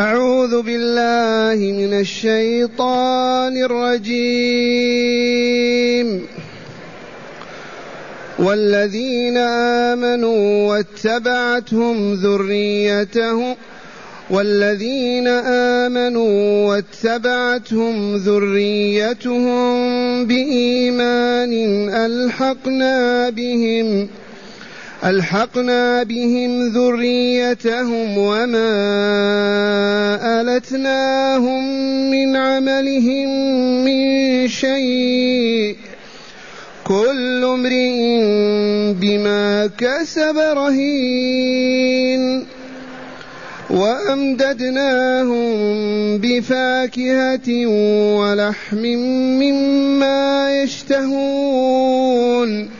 أعوذ بالله من الشيطان الرجيم. والذين آمنوا واتبعتهم ذريتهم والذين آمنوا واتبعتهم ذريتهم بإيمان ألحقنا بهم. ألحقنا بهم ذريتهم وما ألتناهم من عملهم من شيء. كل امرئ بما كسب رهين. وأمددناهم بفاكهة ولحم مما يشتهون.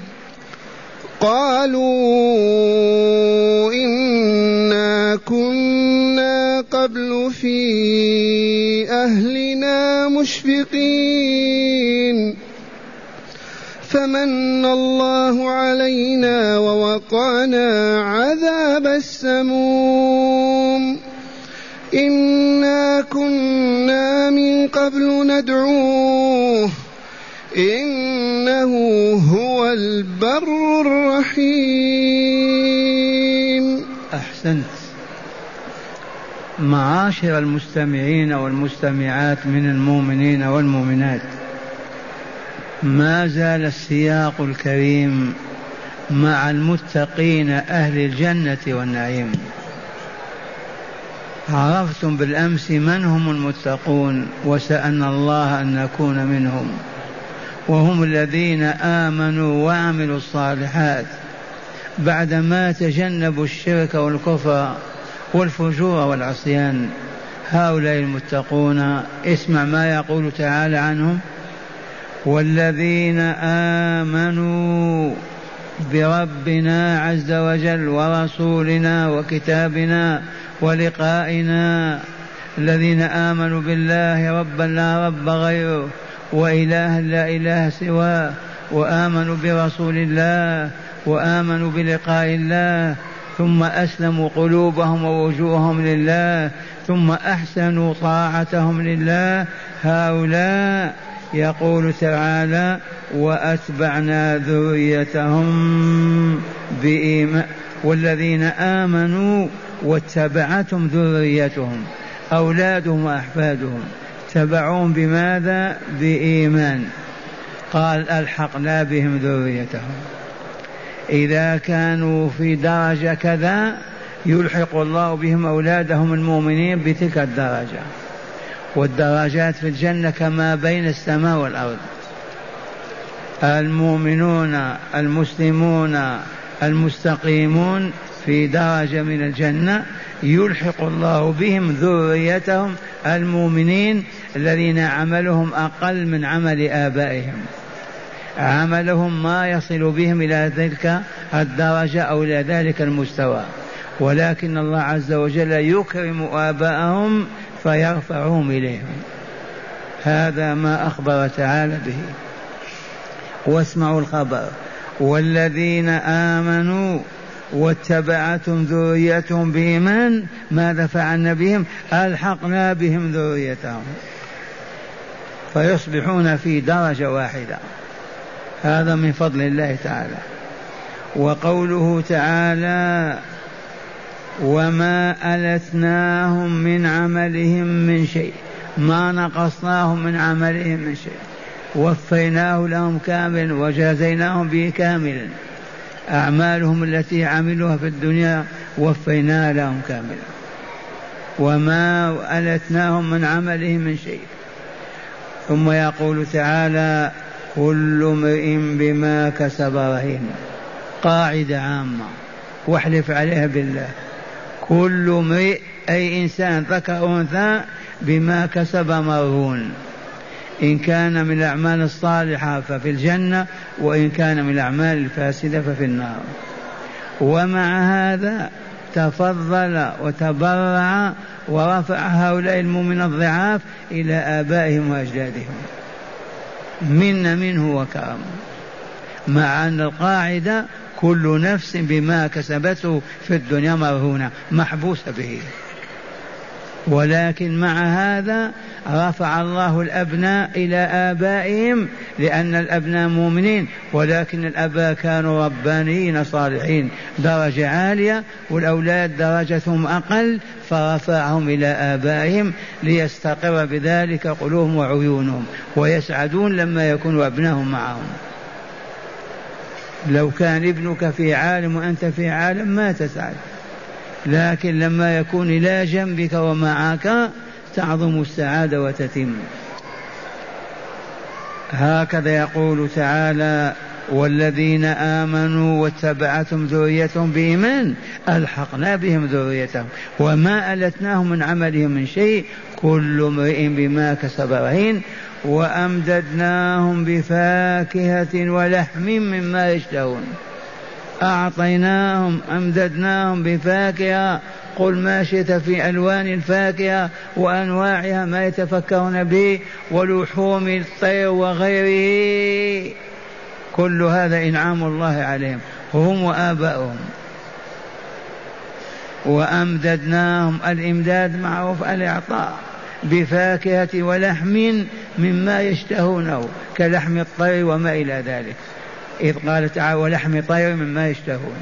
قالوا إنا كنا قبل في أهلنا مشفقين. فمن الله علينا ووقانا عذاب السموم. إنا كنا من قبل ندعوه. إنه هو البر الرحيم. أحسنت. معاشر المستمعين والمستمعات من المؤمنين والمؤمنات ما زال السياق الكريم مع المتقين أهل الجنة والنعيم. عرفتم بالأمس من هم المتقون وسألنا الله أن نكون منهم. وهم الذين آمنوا وعملوا الصالحات بعدما تجنبوا الشرك والكفر والفجور والعصيان. هؤلاء المتقون اسمع ما يقول تعالى عنهم. والذين آمنوا بربنا عز وجل ورسولنا وكتابنا ولقائنا الذين آمنوا بالله ربا لا رب غيره وإله لا إله سواه وآمنوا برسول الله وآمنوا بلقاء الله ثم أسلموا قلوبهم ووجوههم لله ثم أحسنوا طاعتهم لله. هؤلاء يقول تعالى وأتبعنا ذريتهم بإيمان والذين آمنوا واتبعتهم ذريتهم أولادهم وأحفادهم. تبعون بماذا؟ بإيمان. قال ألحقنا بهم ذريتهم. إذا كانوا في درجة كذا يلحق الله بهم أولادهم المؤمنين بتلك الدرجة. والدرجات في الجنة كما بين السماء والأرض. المؤمنون المسلمون المستقيمون في درجة من الجنة يلحق الله بهم ذريتهم المؤمنين الذين عملهم أقل من عمل آبائهم. عملهم ما يصل بهم إلى تلك الدرجة أو إلى ذلك المستوى. ولكن الله عز وجل يكرم آباءهم فيرفعهم إليهم. هذا ما أخبر تعالى به. واسمعوا الخبر. والذين آمنوا واتبعتهم ذريتهم بإيمان ماذا فعلنا بهم؟ ألحقنا بهم ذريتهم. فيصبحون في درجة واحدة. هذا من فضل الله تعالى. وقوله تعالى وما ألتناهم من عملهم من شيء. ما نقصناهم من عملهم من شيء. وفيناه لهم كامل وجازيناهم به كاملا. أعمالهم التي عملوها في الدنيا وفيناها لهم كاملا. وما ألتناهم من عملهم من شيء. ثم يقول تعالى كل امرئ بما كسب رهين. قاعدة عامة. واحلف عليها بالله. كل امرئ أي إنسان ذكر أنثى بما كسب مرهون. إن كان من الأعمال الصالحة ففي الجنة وإن كان من الأعمال الفاسدة ففي النار. ومع هذا تفضل وتبرع ورفع هؤلاء المؤمنين الضعاف إلى آبائهم وأجدادهم. من منه وكرم مع أن القاعدة كل نفس بما كسبته في الدنيا مرهونة محبوسة به. ولكن مع هذا رفع الله الأبناء إلى آبائهم لأن الأبناء مؤمنين ولكن الآباء كانوا ربانيين صالحين. درجة عالية والأولاد درجتهم أقل فرفعهم إلى آبائهم ليستقر بذلك قلوبهم وعيونهم ويسعدون لما يكون أبنائهم معهم. لو كان ابنك في عالم وأنت في عالم ما تسعد. لكن لما يكون إلى جنبك ومعك تعظم السعادة وتتم. هكذا يقول تعالى والذين آمنوا واتبعتهم ذريتهم بإيمان ألحقنا بهم ذريتهم وما ألتناهم من عملهم من شيء كل امرئ بما كسب رهين وأمددناهم بفاكهة ولحم مما يشتهون. أعطيناهم أمددناهم بفاكهة؟ قل ما شئت في ألوان الفاكهة وأنواعها ما يتفكرون به ولحوم الطير وغيره. كل هذا إنعام الله عليهم. هم وآباؤهم. وأمددناهم الإمداد معروف الإعطاء بفاكهة ولحم مما يشتهونه كلحم الطير وما إلى ذلك. إذ قال تعالى ولحم طير مما يشتهون.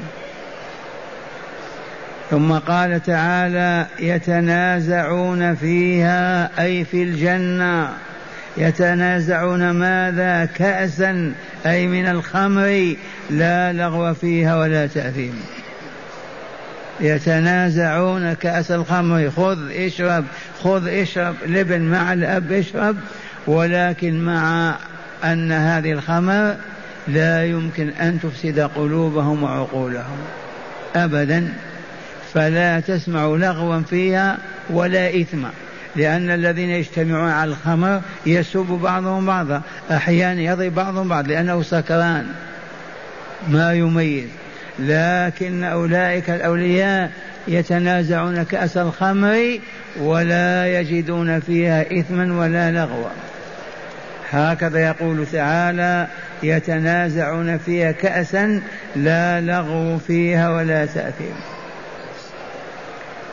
ثم قال تعالى يتنازعون فيها أي في الجنة. يتنازعون ماذا كأسا أي من الخمر لا لغو فيها ولا تأثيم. يتنازعون كأس الخمر. خذ اشرب خذ اشرب لبن مع الأب اشرب ولكن مع أن هذه الخمر لا يمكن أن تفسد قلوبهم وعقولهم أبدا فلا تسمع لغوا فيها ولا إثم لأن الذين يجتمعون على الخمر يسب بعضهم بعضا أحيانا يضرب بعضهم بعض لأنه سكران. ما يميز. لكن أولئك الأولياء يتنازعون كأس الخمر ولا يجدون فيها إثما ولا لغوا. هكذا يقول تعالى يتنازعون فيها كأسا لا لغو فيها ولا تأثير.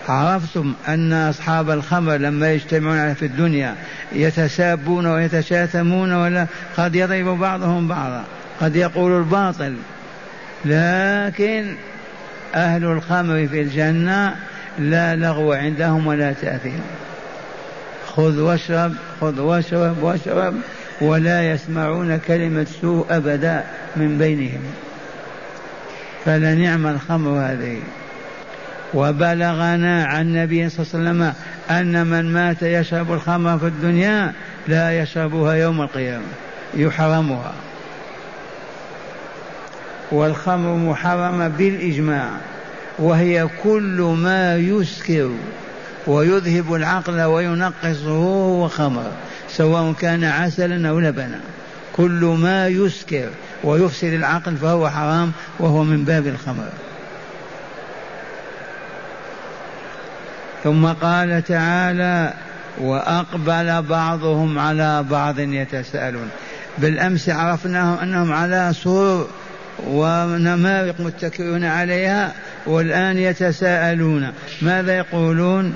عرفتم أن أصحاب الخمر لما يجتمعون في الدنيا يتسابون ويتشاتمون ولا قد يضرب بعضهم بعضا قد يقول الباطل. لكن أهل الخمر في الجنة لا لغو عندهم ولا تأثير. خذ واشرب خذ واشرب واشرب. ولا يسمعون كلمة سوء أبدا من بينهم. فلنعم الخمر هذه. وبلغنا عن النبي صلى الله عليه وسلم أن من مات يشرب الخمر في الدنيا لا يشربها يوم القيامة يحرمها. والخمر محرمة بالإجماع وهي كل ما يسكر ويذهب العقل وينقصه هو خمر. سواء كان عسلا أو لبنا. كل ما يسكر ويفسد العقل فهو حرام وهو من باب الخمر. ثم قال تعالى وأقبل بعضهم على بعض يتساءلون. بالأمس عرفناهم أنهم على سرور ونمارق متكئون عليها والآن يتساءلون. ماذا يقولون؟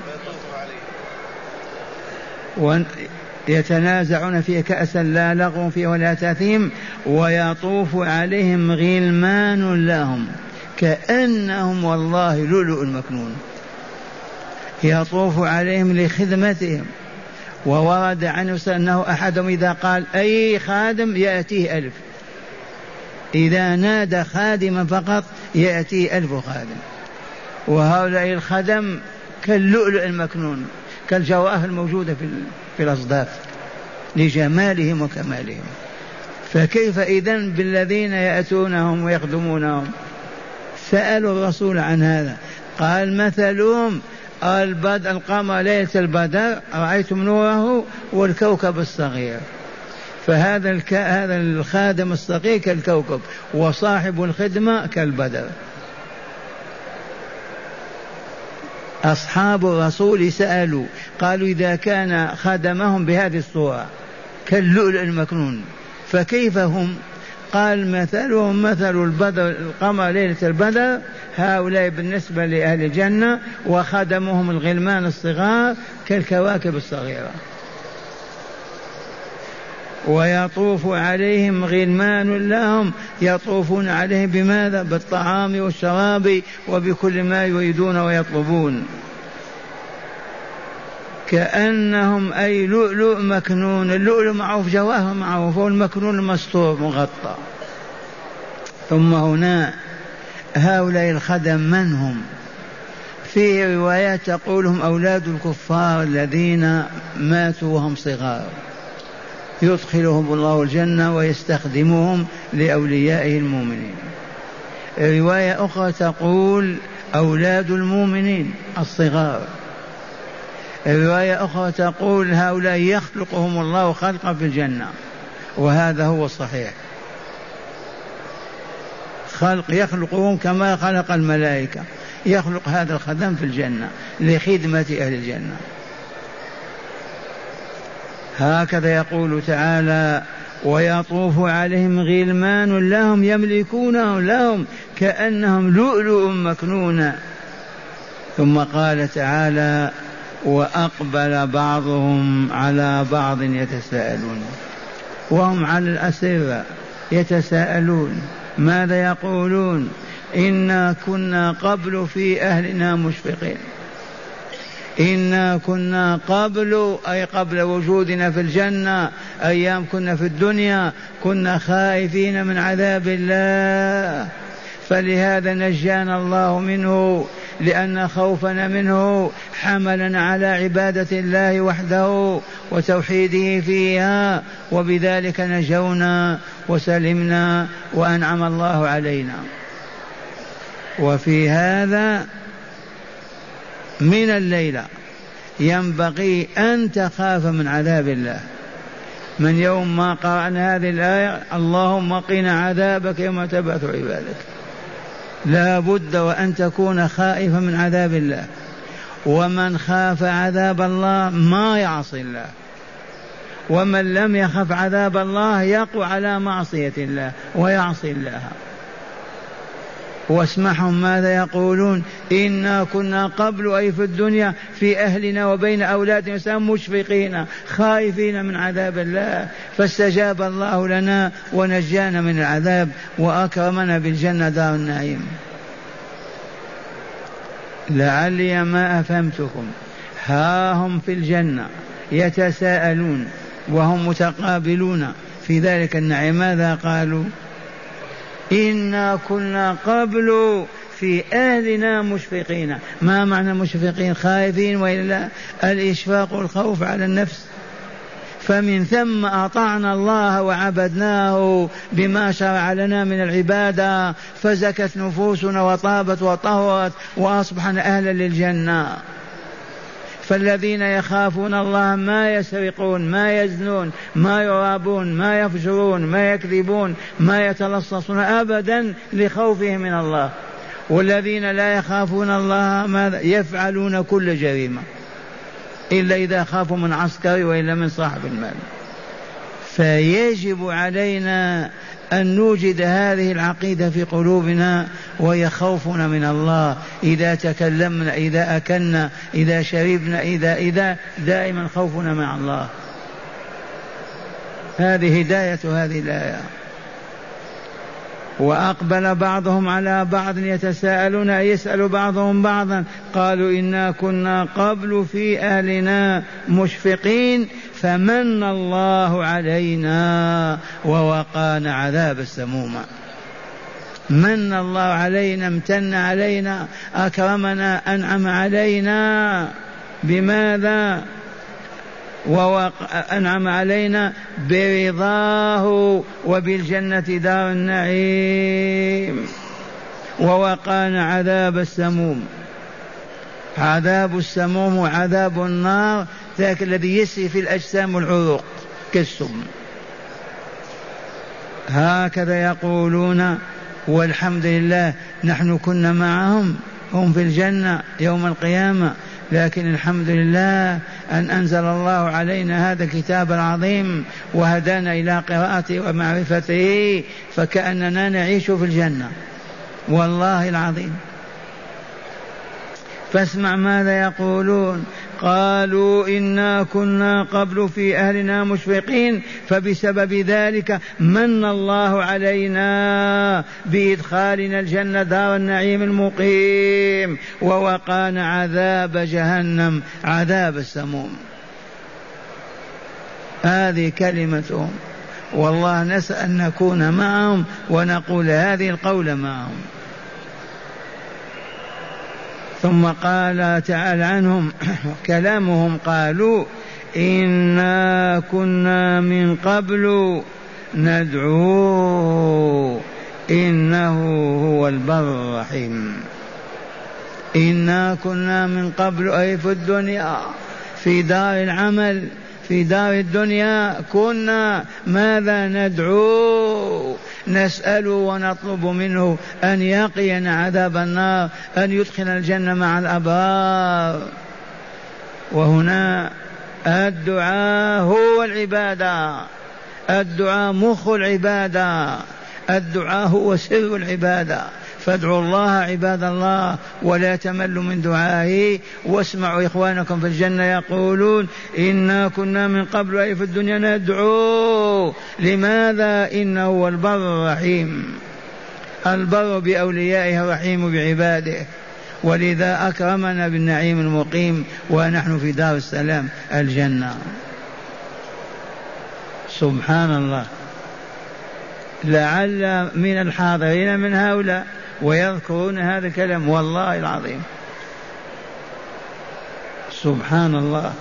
يتنازعون فيه كأسا لا لغو فيه ولا تأثيم ويطوف عليهم غلمان لهم كأنهم والله لؤلؤ مكنون. يطوف عليهم لخدمتهم وورد عنه أنه أحدهم إذا قال أي خادم يأتيه ألف. إذا نادى خادما فقط يأتيه ألف خادم. وهؤلاء الخدم كاللؤلؤ المكنون كالجواهر الموجودة في في الأصداف لجمالهم وكمالهم. فكيف إذا بالذين يأتونهم ويخدمونهم؟ سألوا الرسول عن هذا قال مثلهم البدر القمر ليلة البدر رأيتم نوره والكوكب الصغير. فهذا الك... هذا الخادم الصغير كالكوكب وصاحب الخدمة كالبدر. أصحاب الرسول سألوا قالوا إذا كان خدمهم بهذه الصورة كاللؤلؤ المكنون فكيف هم؟ قال مثلهم مثل البدر القمر ليلة البدر هؤلاء بالنسبة لأهل الجنة وخدمهم الغلمان الصغار كالكواكب الصغيرة. ويطوف عليهم غلمان لهم يطوفون عليهم بماذا؟ بالطعام والشراب وبكل ما يريدون ويطلبون. كأنهم أي لؤلؤ مكنون اللؤلؤ معروف جواهر معروف والمكنون المستور مغطى. ثم هنا هؤلاء الخدم من هم؟ في روايات تقول هم أولاد الكفار الذين ماتوا وهم صغار. يدخلهم الله الجنة ويستخدمهم لأوليائه المؤمنين. رواية أخرى تقول أولاد المؤمنين الصغار. رواية أخرى تقول هؤلاء يخلقهم الله خلقا في الجنة وهذا هو الصحيح. خلق يخلقهم كما خلق الملائكة يخلق هذا الخدم في الجنة لخدمة أهل الجنة. هكذا يقول تعالى ويطوف عليهم غلمان لهم يملكونه لهم كأنهم لؤلؤ مكنون. ثم قال تعالى وأقبل بعضهم على بعض يتساءلون. وهم على الأسرة يتساءلون. ماذا يقولون؟ إنا كنا قبل في أهلنا مشفقين. إنا كنا قبل أي قبل وجودنا في الجنة أيام كنا في الدنيا كنا خائفين من عذاب الله. فلهذا نجانا الله منه لأن خوفنا منه حملنا على عبادة الله وحده وتوحيده فيها وبذلك نجونا وسلمنا وأنعم الله علينا. وفي هذا من الليلة ينبغي أن تخاف من عذاب الله. من يوم ما قرأنا هذه الآية اللهم قنا عذابك يوم تبعث عبادك. لا بد وأن تكون خائفا من عذاب الله. ومن خاف عذاب الله ما يعصي الله. ومن لم يخف عذاب الله يقع على معصية الله ويعصي الله. واسمعهم ماذا يقولون. إنا كنا قبل أي في الدنيا في أهلنا وبين أولادنا مشفقين خائفين من عذاب الله. فاستجاب الله لنا ونجانا من العذاب وأكرمنا بالجنة دار النعيم. لعلي ما أفهمتكم. ها هم في الجنة يتساءلون وهم متقابلون في ذلك النعيم. ماذا قالوا؟ إنا كنا قبل في أهلنا مشفقين. ما معنى مشفقين؟ خائفين وإلا الإشفاق والخوف على النفس. فمن ثم أطعنا الله وعبدناه بما شرع لنا من العبادة فزكت نفوسنا وطابت وطهرت وأصبحنا أهلا للجنة. فالذين يخافون الله ما يسرقون ما يزنون ما يرابون ما يفجرون ما يكذبون ما يتلصصون ابدا لخوفهم من الله. والذين لا يخافون الله ماذا؟ يفعلون كل جريمة. إلا إذا خافوا من عسكري وإلا من صاحب المال. فيجب علينا أن نوجد هذه العقيدة في قلوبنا وهي خوفنا من الله. إذا تكلمنا إذا أكلنا إذا شربنا إذا إذا دائما خوفنا مع الله. هذه هداية هذه الآية. وأقبل بعضهم على بعض يتساءلون يسأل بعضهم بعضا؟ قالوا إنا كنا قبل في أهلنا مشفقين فمن الله علينا ووقانا عذاب السموم. من الله علينا امتن علينا أكرمنا أنعم علينا. بماذا؟ وأنعم علينا برضاه وبالجنة دار النعيم. ووقانا عذاب السموم. عذاب السموم وعذاب النار ذاك الذي يسري في الأجسام والعروق كالسم. هكذا يقولون والحمد لله نحن كنا معهم هم في الجنة يوم القيامة. لكن الحمد لله أن أنزل الله علينا هذا الكتاب العظيم وهدانا إلى قراءته ومعرفته فكأننا نعيش في الجنة. والله العظيم. فاسمع ماذا يقولون. قالوا إنا كنا قبل في أهلنا مشفقين فبسبب ذلك من الله علينا بإدخالنا الجنة دار النعيم المقيم ووقانا عذاب جهنم عذاب السموم. هذه كلمتهم. والله نسأل أن نكون معهم ونقول هذه القول معهم. ثم قال تعالى عنهم. كلامهم قالوا إنا كنا من قبل ندعوه إنه هو البر الرحيم. إنا كنا من قبل أي في الدنيا في دار العمل في دار الدنيا كنا ماذا ندعو؟ نسأل ونطلب منه أن يقينا عذاب النار أن يدخل الجنة مع الأبرار. وهنا الدعاء هو العبادة. الدعاء مخ العبادة. الدعاء هو سر العبادة. فادعوا الله عباد الله ولا تملوا من دعائه. واسمعوا إخوانكم في الجنة يقولون إنا كنا من قبل أي في الدنيا ندعو. لماذا؟ إنه هو البر الرحيم. البر بأوليائه الرحيم بعباده. ولذا أكرمنا بالنعيم المقيم ونحن في دار السلام الجنة. سبحان الله. لعل من الحاضرين من هؤلاء ويذكرون هذا الكلام والله العظيم. سبحان الله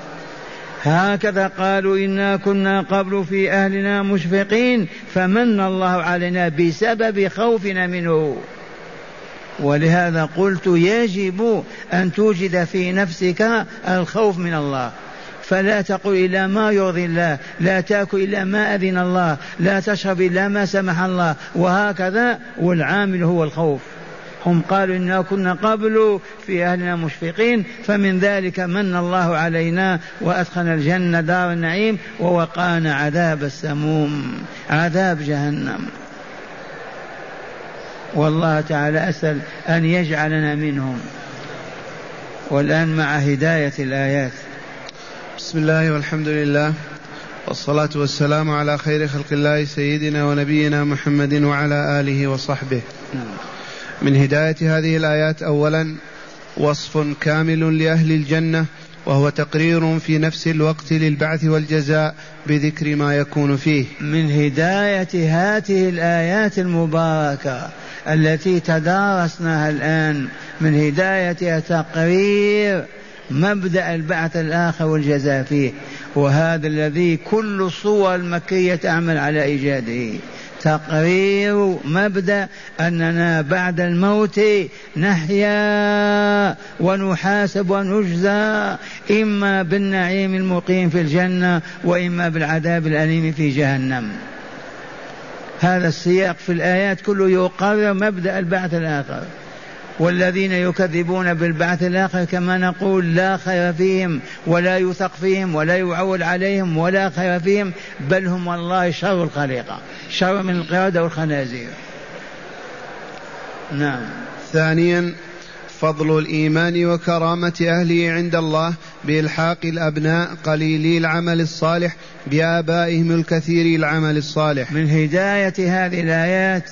هكذا قالوا إنا كنا قبل في أهلنا مشفقين فمن الله علينا بسبب خوفنا منه. ولهذا قلت يجب أن توجد في نفسك الخوف من الله. فلا تقل إلا ما يرضي الله لا تأكل إلا ما أذن الله لا تشرب إلا ما سمح الله وهكذا والعامل هو الخوف. هم قالوا إنا كنا قبل في أهلنا مشفقين فمن ذلك من الله علينا وأدخلنا الجنة دار النعيم ووقانا عذاب السموم عذاب جهنم. والله تعالى أسأل أن يجعلنا منهم. والآن مع هداية الآيات. بسم الله والحمد لله والصلاة والسلام على خير خلق الله سيدنا ونبينا محمد وعلى آله وصحبه. من هداية هذه الآيات أولا وصف كامل لأهل الجنة وهو تقرير في نفس الوقت للبعث والجزاء بذكر ما يكون فيه من هداية هذه الآيات المباركة التي تدارسناها الآن من هدايتها تقرير مبدأ البعث الآخر والجزاء فيه. وهذا الذي كل الصور المكية تعمل على إيجاده. تقرير مبدأ أننا بعد الموت نحيا ونحاسب ونجزى إما بالنعيم المقيم في الجنة وإما بالعذاب الأليم في جهنم. هذا السياق في الآيات كله يقرر مبدأ البعث الآخر. والذين يكذبون بالبعث الآخر كما نقول لا خير فيهم ولا يثق فيهم ولا يعول عليهم ولا خير فيهم بل هم والله شر الخليقة. شر من القردة والخنازير. نعم. ثانيا فضل الإيمان وكرامة أهله عند الله بإلحاق الأبناء قليلي العمل الصالح بآبائهم الكثير العمل الصالح. من هداية هذه الآيات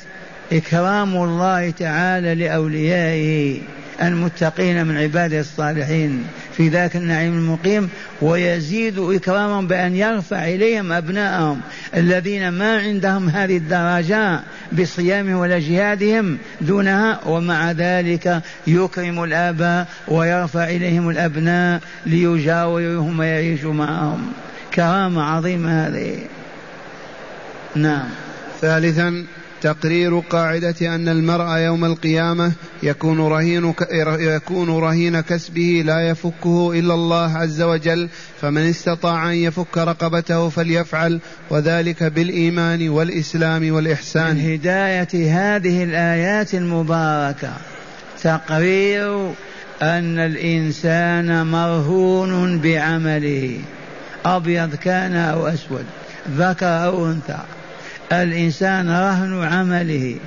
إكرام الله تعالى لأوليائه المتقين من عباده الصالحين في ذاك النعيم المقيم ويزيد إكرامهم بأن يرفع إليهم أبناءهم الذين ما عندهم هذه الدرجة بصيامهم ولا جهادهم دونها ومع ذلك يكرم الآباء ويرفع إليهم الأبناء ليجاورهم ويعيشوا معهم. كرامة عظيمة هذه. نعم. ثالثا تقرير قاعدة أن المرء يوم القيامة يكون رهين يكون رهين كسبه لا يفكه إلا الله عز وجل فمن استطاع أن يفك رقبته فليفعل وذلك بالإيمان والإسلام والإحسان. هداية هذه الآيات المباركة تقرير أن الإنسان مرهون بعمله أبيض كان أو أسود ذكر أو أنثى. الإنسان رهن عمله.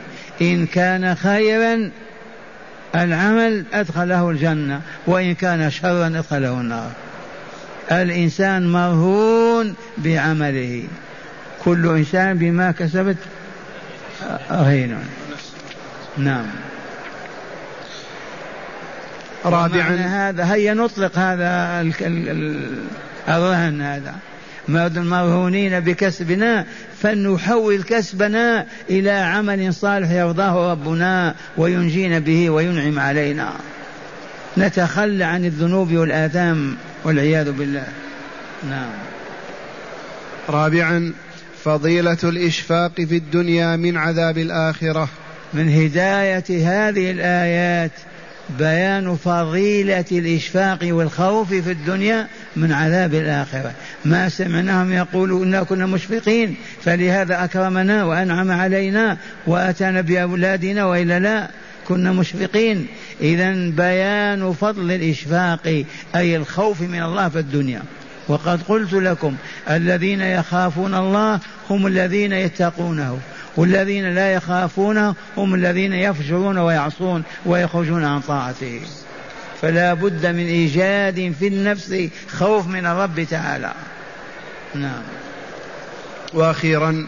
إن كان خيرا العمل أدخله الجنة وإن كان شرا أدخله النار. الإنسان مرهون بعمله. كل إنسان بما كسبت رهين. نعم. رابعا. هذا هيا نطلق هذا الرهن هذا. مرهونين بكسبنا فلنحول كسبنا إلى عمل صالح يرضاه ربنا وينجينا به وينعم علينا. نتخلى عن الذنوب والآثام والعياذ بالله. نعم. رابعا فضيلة الإشفاق في الدنيا من عذاب الآخرة. من هداية هذه الآيات بيان فضيلة الإشفاق والخوف في الدنيا من عذاب الآخرة. ما سمعناهم يقولوا إنا كنا مشفقين فلهذا أكرمنا وأنعم علينا وأتانا بأولادنا وإلا لا كنا مشفقين. إذا بيان فضل الإشفاق أي الخوف من الله في الدنيا. وقد قلت لكم الذين يخافون الله هم الذين يتقونه. والذين لا يخافون هم الذين يفجرون ويعصون ويخرجون عن طاعته. فلا بد من إيجاد في النفس خوف من الرب تعالى. نعم. وأخيرا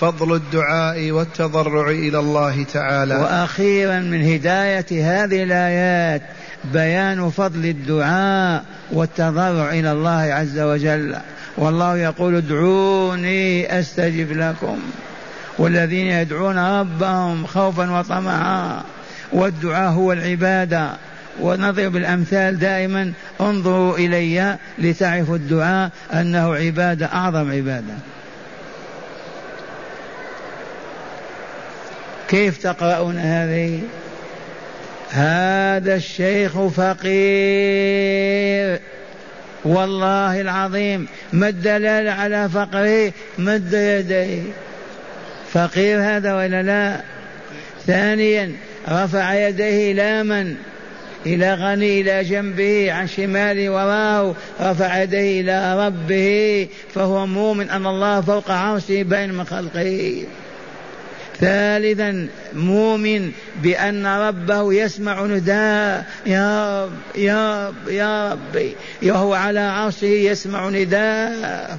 فضل الدعاء والتضرع إلى الله تعالى. وأخيرا من هداية هذه الآيات بيان فضل الدعاء والتضرع إلى الله عز وجل. والله يقول ادعوني أستجب لكم. والذين يدعون ربهم خوفا وطمعا. والدعاء هو العبادة. ونضرب الامثال دائما. انظروا إلي لتعرفوا الدعاء. أنه عبادة أعظم عبادة. كيف تقرؤون هذه؟ هذا الشيخ فقير. والله العظيم. ما الدلالة على فقره. مد يديه. فقير هذا ولا لا ثانيا رفع يديه إلى من إلى غني إلى جنبه عن شماله وراه رفع يديه إلى ربه فهو مؤمن أن الله فوق عرشه بين من خلقه ثالثا مؤمن بأن ربه يسمع نداء يا رب يا رب يا ربي وهو على عرشه يسمع نداء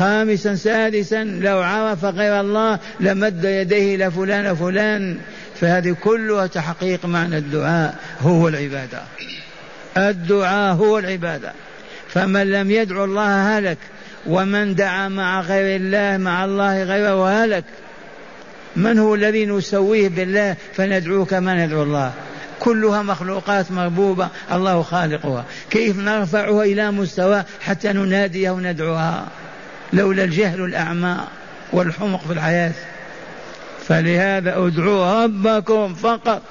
خامسا سادسا لو عرف غير الله لمد يديه إلى فلان فلان فهذه كلها تحقيق معنى الدعاء هو العبادة. الدعاء هو العبادة. فمن لم يدعو الله هلك ومن دعا مع غير الله مع الله غيره هلك من هو الذي نسويه بالله فندعوه كما ندعو الله؟ كلها مخلوقات مربوبة الله خالقها. كيف نرفعها إلى مستوى حتى نناديها وندعوها؟ لولا الجهل الأعمى والحمق في الحياة. فلهذا ادعوا ربكم فقط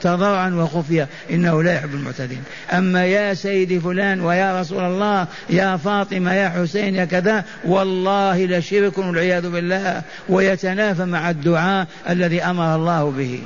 تضرعا وخفيا إنه لا يحب المعتدين. أما يا سيدي فلان ويا رسول الله يا فاطمة يا حسين يا كذا والله لشرك والعياذ بالله ويتنافى مع الدعاء الذي أمر الله به.